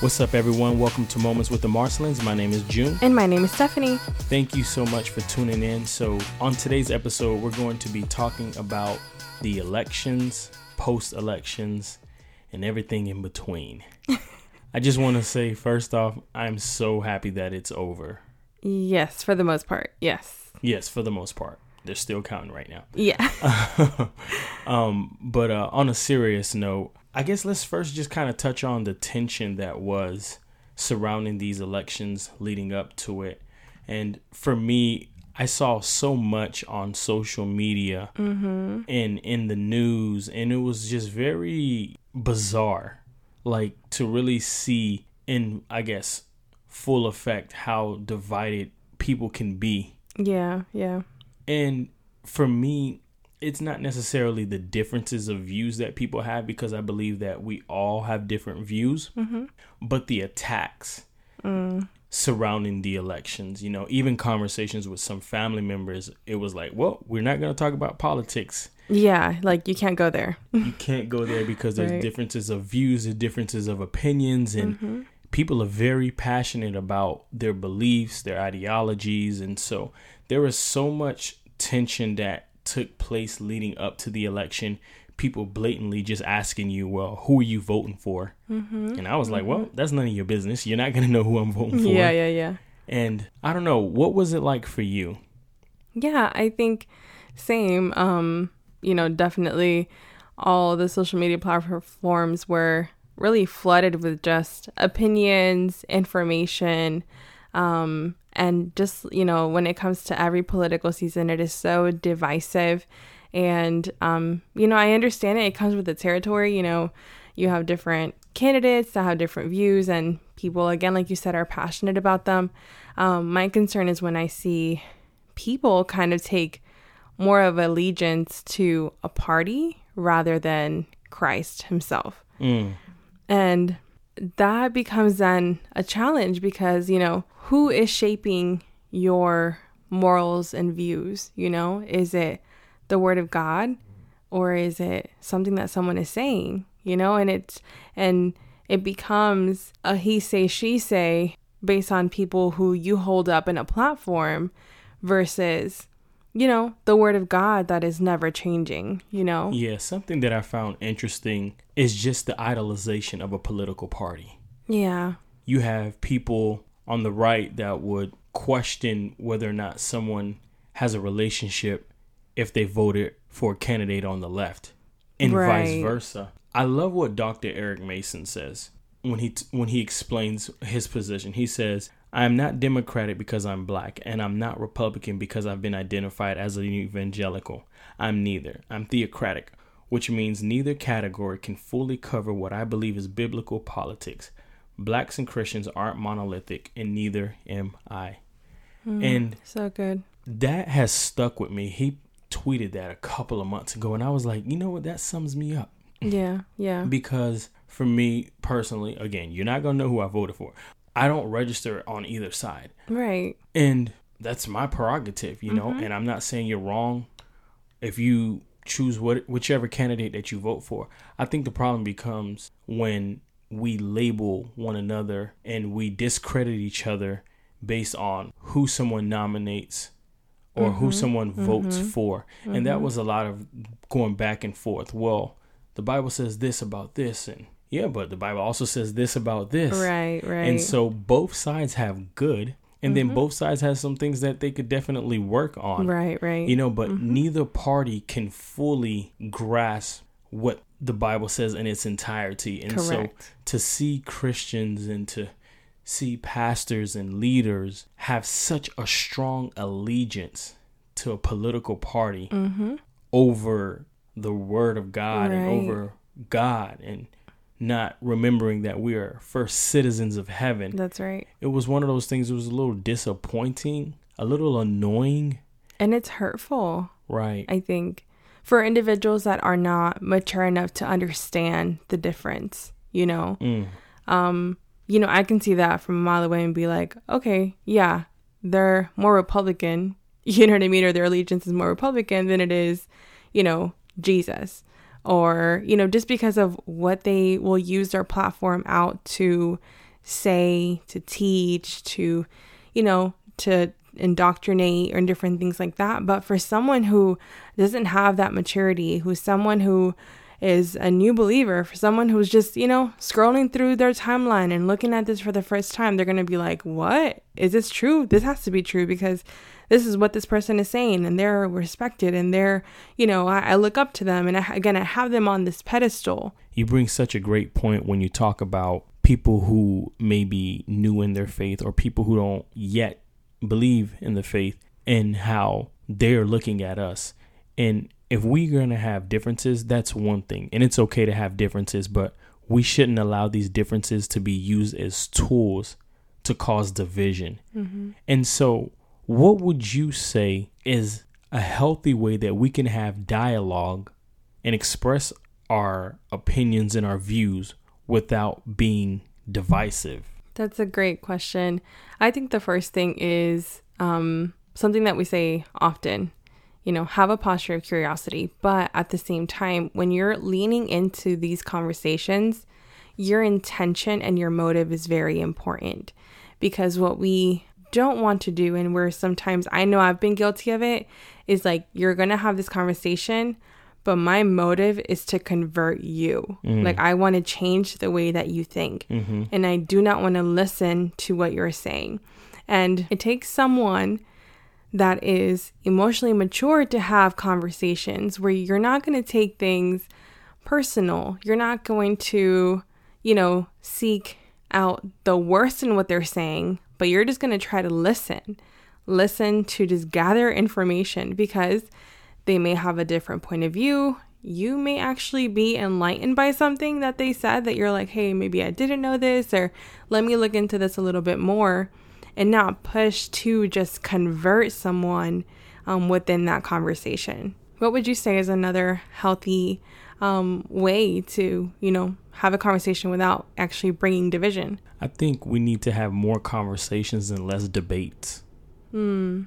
What's up, everyone? Welcome to Moments with the Marcelins. My name is June. And my name is Stephanie. Thank you so much for tuning in. So, on today's episode, we're going to be talking about the elections, post elections, and everything in between. I just want to say, first off, I'm so happy that it's over. Yes, for the most part. Yes. Yes, for the most part. They're still counting right now. Yeah. um, but uh, on a serious note, I guess let's first just kind of touch on the tension that was surrounding these elections leading up to it. And for me, I saw so much on social media mm-hmm. and in the news, and it was just very bizarre. Like to really see in, I guess, full effect how divided people can be. Yeah, yeah. And for me, it's not necessarily the differences of views that people have because I believe that we all have different views, mm-hmm. but the attacks mm. surrounding the elections, you know, even conversations with some family members, it was like, well, we're not going to talk about politics. Yeah, like you can't go there. you can't go there because there's right. differences of views, there's differences of opinions, and mm-hmm. people are very passionate about their beliefs, their ideologies. And so there is so much tension that took place leading up to the election, people blatantly just asking you, well, who are you voting for? Mm-hmm. And I was mm-hmm. like, well, that's none of your business. You're not going to know who I'm voting for. Yeah, yeah, yeah. And I don't know, what was it like for you? Yeah, I think same. Um, you know, definitely all the social media platforms were really flooded with just opinions, information, um, and just, you know, when it comes to every political season, it is so divisive. And, um, you know, I understand it. It comes with the territory. You know, you have different candidates that have different views, and people, again, like you said, are passionate about them. Um, my concern is when I see people kind of take more of allegiance to a party rather than Christ himself. Mm. And that becomes then a challenge because, you know, who is shaping your morals and views? You know, is it the word of God or is it something that someone is saying? You know, and it's, and it becomes a he say, she say based on people who you hold up in a platform versus you know, the word of God that is never changing, you know? Yeah, something that I found interesting is just the idolization of a political party. Yeah. You have people on the right that would question whether or not someone has a relationship if they voted for a candidate on the left and right. vice versa. I love what Dr. Eric Mason says when he t- when he explains his position. He says, I am not Democratic because I'm black, and I'm not Republican because I've been identified as an evangelical. I'm neither. I'm theocratic, which means neither category can fully cover what I believe is biblical politics. Blacks and Christians aren't monolithic, and neither am I. Mm, and so good. That has stuck with me. He tweeted that a couple of months ago, and I was like, you know what? That sums me up. Yeah, yeah. because for me personally, again, you're not gonna know who I voted for, I don't register on either side. Right. And that's my prerogative, you know, mm-hmm. and I'm not saying you're wrong if you choose what whichever candidate that you vote for. I think the problem becomes when we label one another and we discredit each other based on who someone nominates or mm-hmm. who someone votes mm-hmm. for. And that mm-hmm. was a lot of going back and forth. Well, the Bible says this about this and yeah, but the Bible also says this about this. Right, right. And so both sides have good and mm-hmm. then both sides have some things that they could definitely work on. Right, right. You know, but mm-hmm. neither party can fully grasp what the Bible says in its entirety. And Correct. so to see Christians and to see pastors and leaders have such a strong allegiance to a political party mm-hmm. over the word of God right. and over God and not remembering that we are first citizens of heaven. That's right. It was one of those things, it was a little disappointing, a little annoying. And it's hurtful. Right. I think for individuals that are not mature enough to understand the difference, you know. Mm. Um, you know, I can see that from a mile away and be like, okay, yeah, they're more Republican, you know what I mean, or their allegiance is more Republican than it is, you know, Jesus or, you know, just because of what they will use their platform out to say, to teach, to, you know, to indoctrinate or different things like that. But for someone who doesn't have that maturity, who's someone who is a new believer, for someone who's just, you know, scrolling through their timeline and looking at this for the first time, they're going to be like, what? Is this true? This has to be true because this is what this person is saying and they're respected and they're, you know, I, I look up to them and I, again, I have them on this pedestal. You bring such a great point when you talk about people who may be new in their faith or people who don't yet believe in the faith and how they're looking at us. And if we're going to have differences, that's one thing. And it's okay to have differences, but we shouldn't allow these differences to be used as tools to cause division. Mm-hmm. And so, what would you say is a healthy way that we can have dialogue and express our opinions and our views without being divisive? That's a great question. I think the first thing is um, something that we say often you know, have a posture of curiosity. But at the same time, when you're leaning into these conversations, your intention and your motive is very important because what we don't want to do, and where sometimes I know I've been guilty of it, is like you're going to have this conversation, but my motive is to convert you. Mm. Like, I want to change the way that you think. Mm-hmm. And I do not want to listen to what you're saying. And it takes someone that is emotionally mature to have conversations where you're not going to take things personal. You're not going to, you know, seek out the worst in what they're saying, but you're just going to try to listen. Listen to just gather information because they may have a different point of view. You may actually be enlightened by something that they said that you're like, hey, maybe I didn't know this, or let me look into this a little bit more and not push to just convert someone um, within that conversation. What would you say is another healthy um, way to, you know, have a conversation without actually bringing division? I think we need to have more conversations and less debates. Hmm.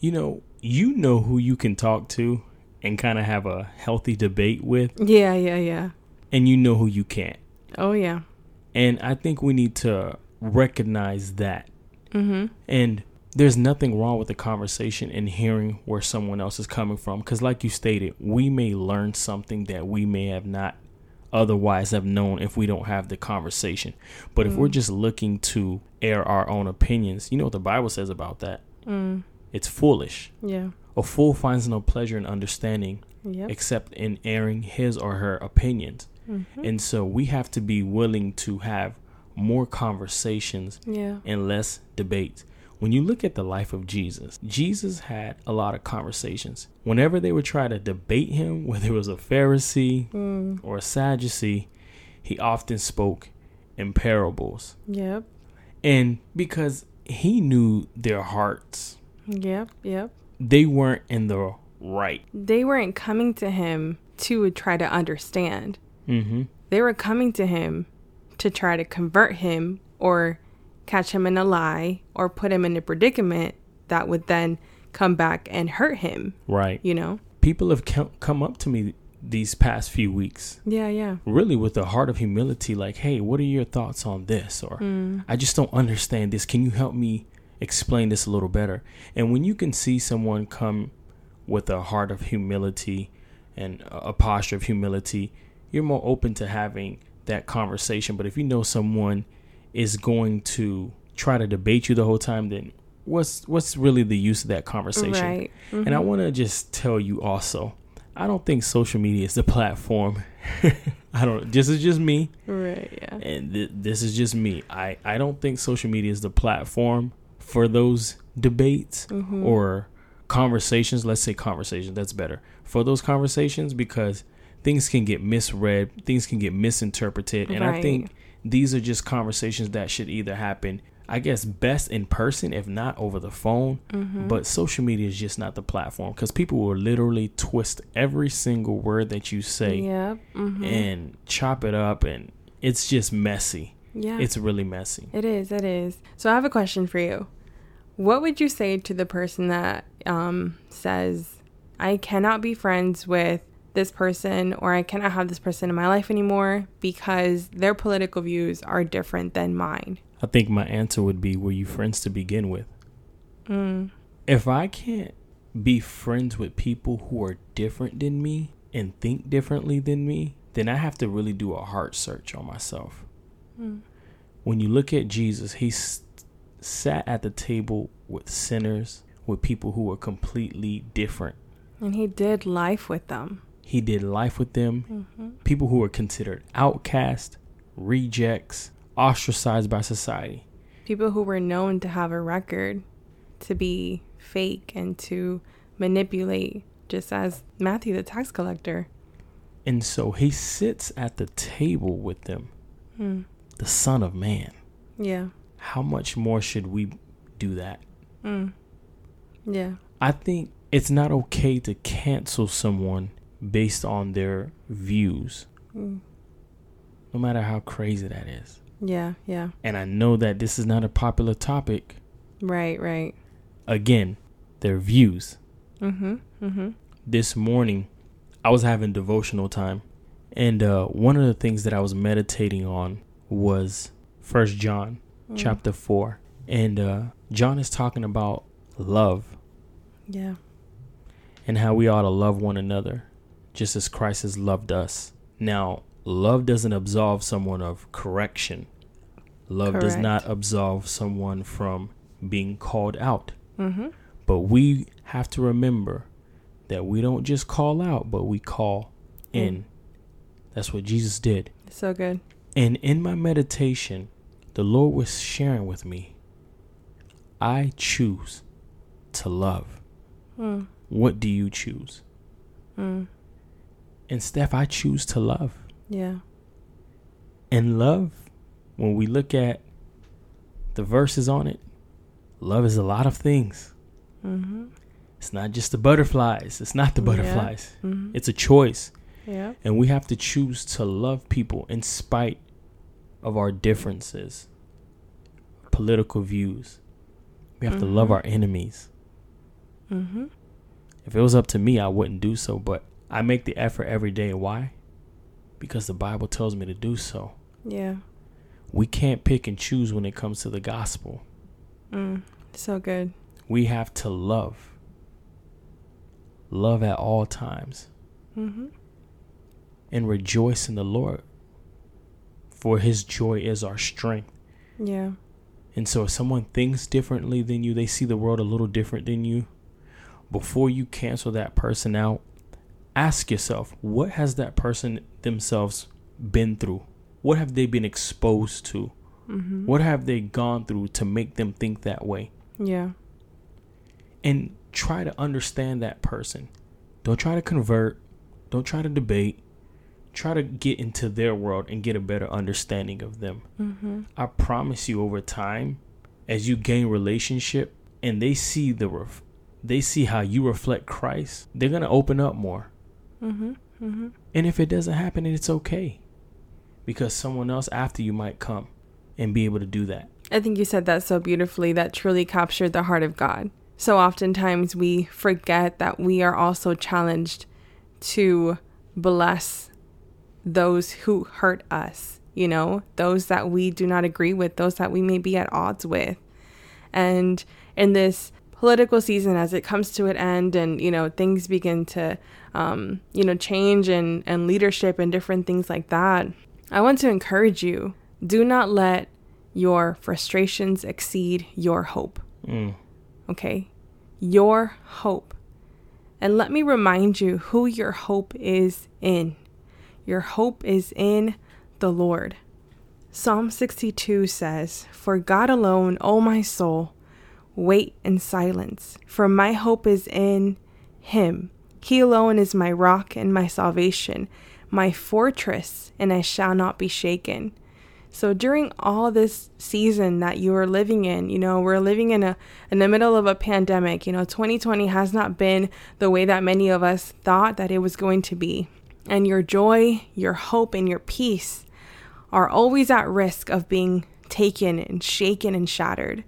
You know, you know who you can talk to and kind of have a healthy debate with. Yeah, yeah, yeah. And you know who you can't. Oh, yeah. And I think we need to recognize that Mm-hmm. And there's nothing wrong with the conversation and hearing where someone else is coming from. Because, like you stated, we may learn something that we may have not otherwise have known if we don't have the conversation. But mm. if we're mm. just looking to air our own opinions, you know what the Bible says about that? Mm. It's foolish. Yeah. A fool finds no pleasure in understanding yep. except in airing his or her opinions. Mm-hmm. And so we have to be willing to have more conversations yeah. and less debates. When you look at the life of Jesus, Jesus had a lot of conversations. Whenever they would try to debate him, whether it was a Pharisee mm. or a Sadducee, he often spoke in parables. Yep. And because he knew their hearts. Yep, yep. They weren't in the right. They weren't coming to him to try to understand. Mm-hmm. They were coming to him to try to convert him or catch him in a lie or put him in a predicament that would then come back and hurt him. Right. You know? People have come up to me these past few weeks. Yeah, yeah. Really with a heart of humility like, "Hey, what are your thoughts on this?" or mm. "I just don't understand this. Can you help me explain this a little better?" And when you can see someone come with a heart of humility and a posture of humility, you're more open to having that conversation. But if you know someone is going to try to debate you the whole time, then what's what's really the use of that conversation? Right. Mm-hmm. And I want to just tell you also, I don't think social media is the platform. I don't. This is just me. Right. Yeah. And th- this is just me. I I don't think social media is the platform for those debates mm-hmm. or conversations. Let's say conversations. That's better for those conversations because things can get misread, things can get misinterpreted, and right. I think these are just conversations that should either happen I guess best in person, if not over the phone. Mm-hmm. But social media is just not the platform because people will literally twist every single word that you say yep. mm-hmm. and chop it up, and it's just messy. Yeah. It's really messy. It is. It is. So I have a question for you. What would you say to the person that um, says, I cannot be friends with this person or I cannot have this person in my life anymore because their political views are different than mine. I think my answer would be were you friends to begin with? Mm. If I can't be friends with people who are different than me and think differently than me, then I have to really do a heart search on myself. Mm. When you look at Jesus, he s- sat at the table with sinners, with people who were completely different. And he did life with them. He did life with them, Mm-hmm. people who were considered outcast, rejects, ostracized by society. People who were known to have a record, to be fake and to manipulate, just as Matthew the tax collector. And so he sits at the table with them, Mm. the Son of Man. Yeah. How much more should we do that? Mm. Yeah. I think it's not okay to cancel someone based on their views, Mm. no matter how crazy that is. Yeah. Yeah. And I know that this is not a popular topic. Right. Right. Again, their views. Mm-hmm. Mm-hmm. This morning, I was having devotional time, and uh, one of the things that I was meditating on was First John Mm. chapter four, and uh, John is talking about love Yeah. and how we ought to love one another, just as Christ has loved us. Now, love doesn't absolve someone of correction. Love does not absolve someone from being called out. Mm-hmm. But we have to remember that we don't just call out, but we call in. That's what Jesus did. So good. And in my meditation, the Lord was sharing with me I choose to love. Mm. What do you choose? Mm. And Steph, I choose to love. Yeah. And love, when we look at the verses on it, love is a lot of things. Mm-hmm. It's not just the butterflies. It's not the Yeah. butterflies. Mm-hmm. It's a choice. Yeah. And we have to choose to love people in spite of our differences, political views. We have to love Mhm. our enemies. Mm-hmm. If it was up to me, I wouldn't do so, but I make the effort every day. Why? Because the Bible tells me to do so. Yeah. We can't pick and choose when it comes to the gospel. Mm. So good. We have to love. Love at all times Mm-hmm. and rejoice in the Lord. For his joy is our strength. Yeah. And so if someone thinks differently than you, they see the world a little different than you, before you cancel that person out, ask yourself, what has that person themselves been through? What have they been exposed to? Mm-hmm. What have they gone through to make them think that way? Yeah. And try to understand that person. Don't try to convert. Don't try to debate. Try to get into their world and get a better understanding of them. Mm-hmm. I promise you over time as you gain relationship and they see the ref- they see how you reflect Christ, they're going to open up more. Mm-hmm. And if it doesn't happen, it's okay. Because someone else after you might come and be able to do that. I think you said that so beautifully that truly captured the heart of God. So oftentimes we forget that we are also challenged to bless those who hurt us, you know, those that we do not agree with, those that we may be at odds with. And in this political season, as it comes to an end and, you know, things begin to, um, you know, change and, and leadership and different things like that, I want to encourage you do not let your frustrations exceed your hope. Mm. Okay? Your hope. And let me remind you who your hope is in. Your hope is in the Lord. Psalm 62 says, For God alone, O my soul, wait in silence, for my hope is in Him. He alone is my rock and my salvation, my fortress, and I shall not be shaken. So during all this season that you are living in, you know, we're living in a in the middle of a pandemic. You know, 2020 has not been the way that many of us thought that it was going to be. And your joy, your hope, and your peace are always at risk of being taken and shaken and shattered.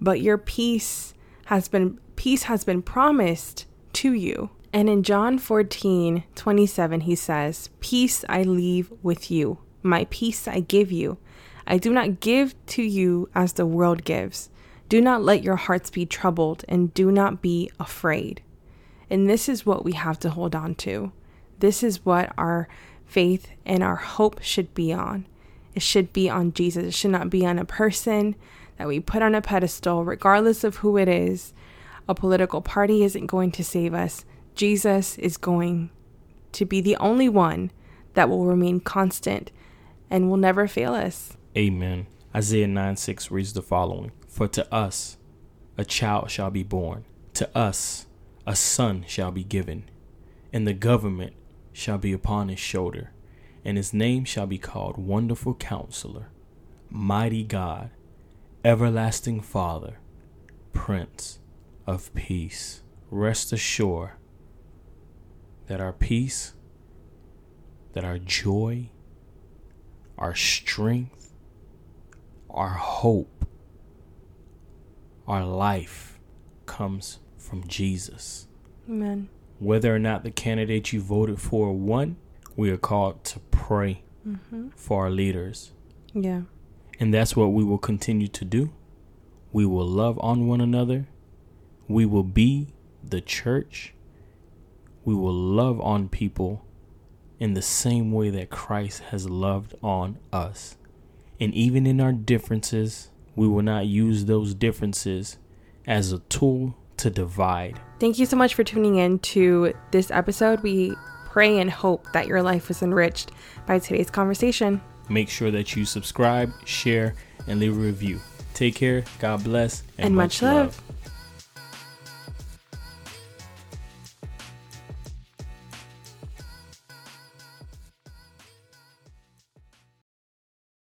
But your peace has been peace has been promised to you. And in John 14, 27, he says, Peace I leave with you, my peace I give you. I do not give to you as the world gives. Do not let your hearts be troubled, and do not be afraid. And this is what we have to hold on to. This is what our faith and our hope should be on. It should be on Jesus. It should not be on a person that we put on a pedestal, regardless of who it is. A political party isn't going to save us. Jesus is going to be the only one that will remain constant and will never fail us. Amen. Isaiah 9 6 reads the following For to us a child shall be born, to us a son shall be given, and the government shall be upon his shoulder, and his name shall be called Wonderful Counselor, Mighty God, Everlasting Father, Prince of Peace. Rest assured that our peace, that our joy, our strength, our hope, our life comes from Jesus. Amen. Whether or not the candidate you voted for won, we are called to pray mm-hmm. for our leaders. Yeah. And that's what we will continue to do. We will love on one another. We will be the church. We will love on people in the same way that Christ has loved on us. And even in our differences, we will not use those differences as a tool to divide. Thank you so much for tuning in to this episode. We pray and hope that your life was enriched by today's conversation. Make sure that you subscribe, share, and leave a review. Take care, God bless, and, and much, much, love. love.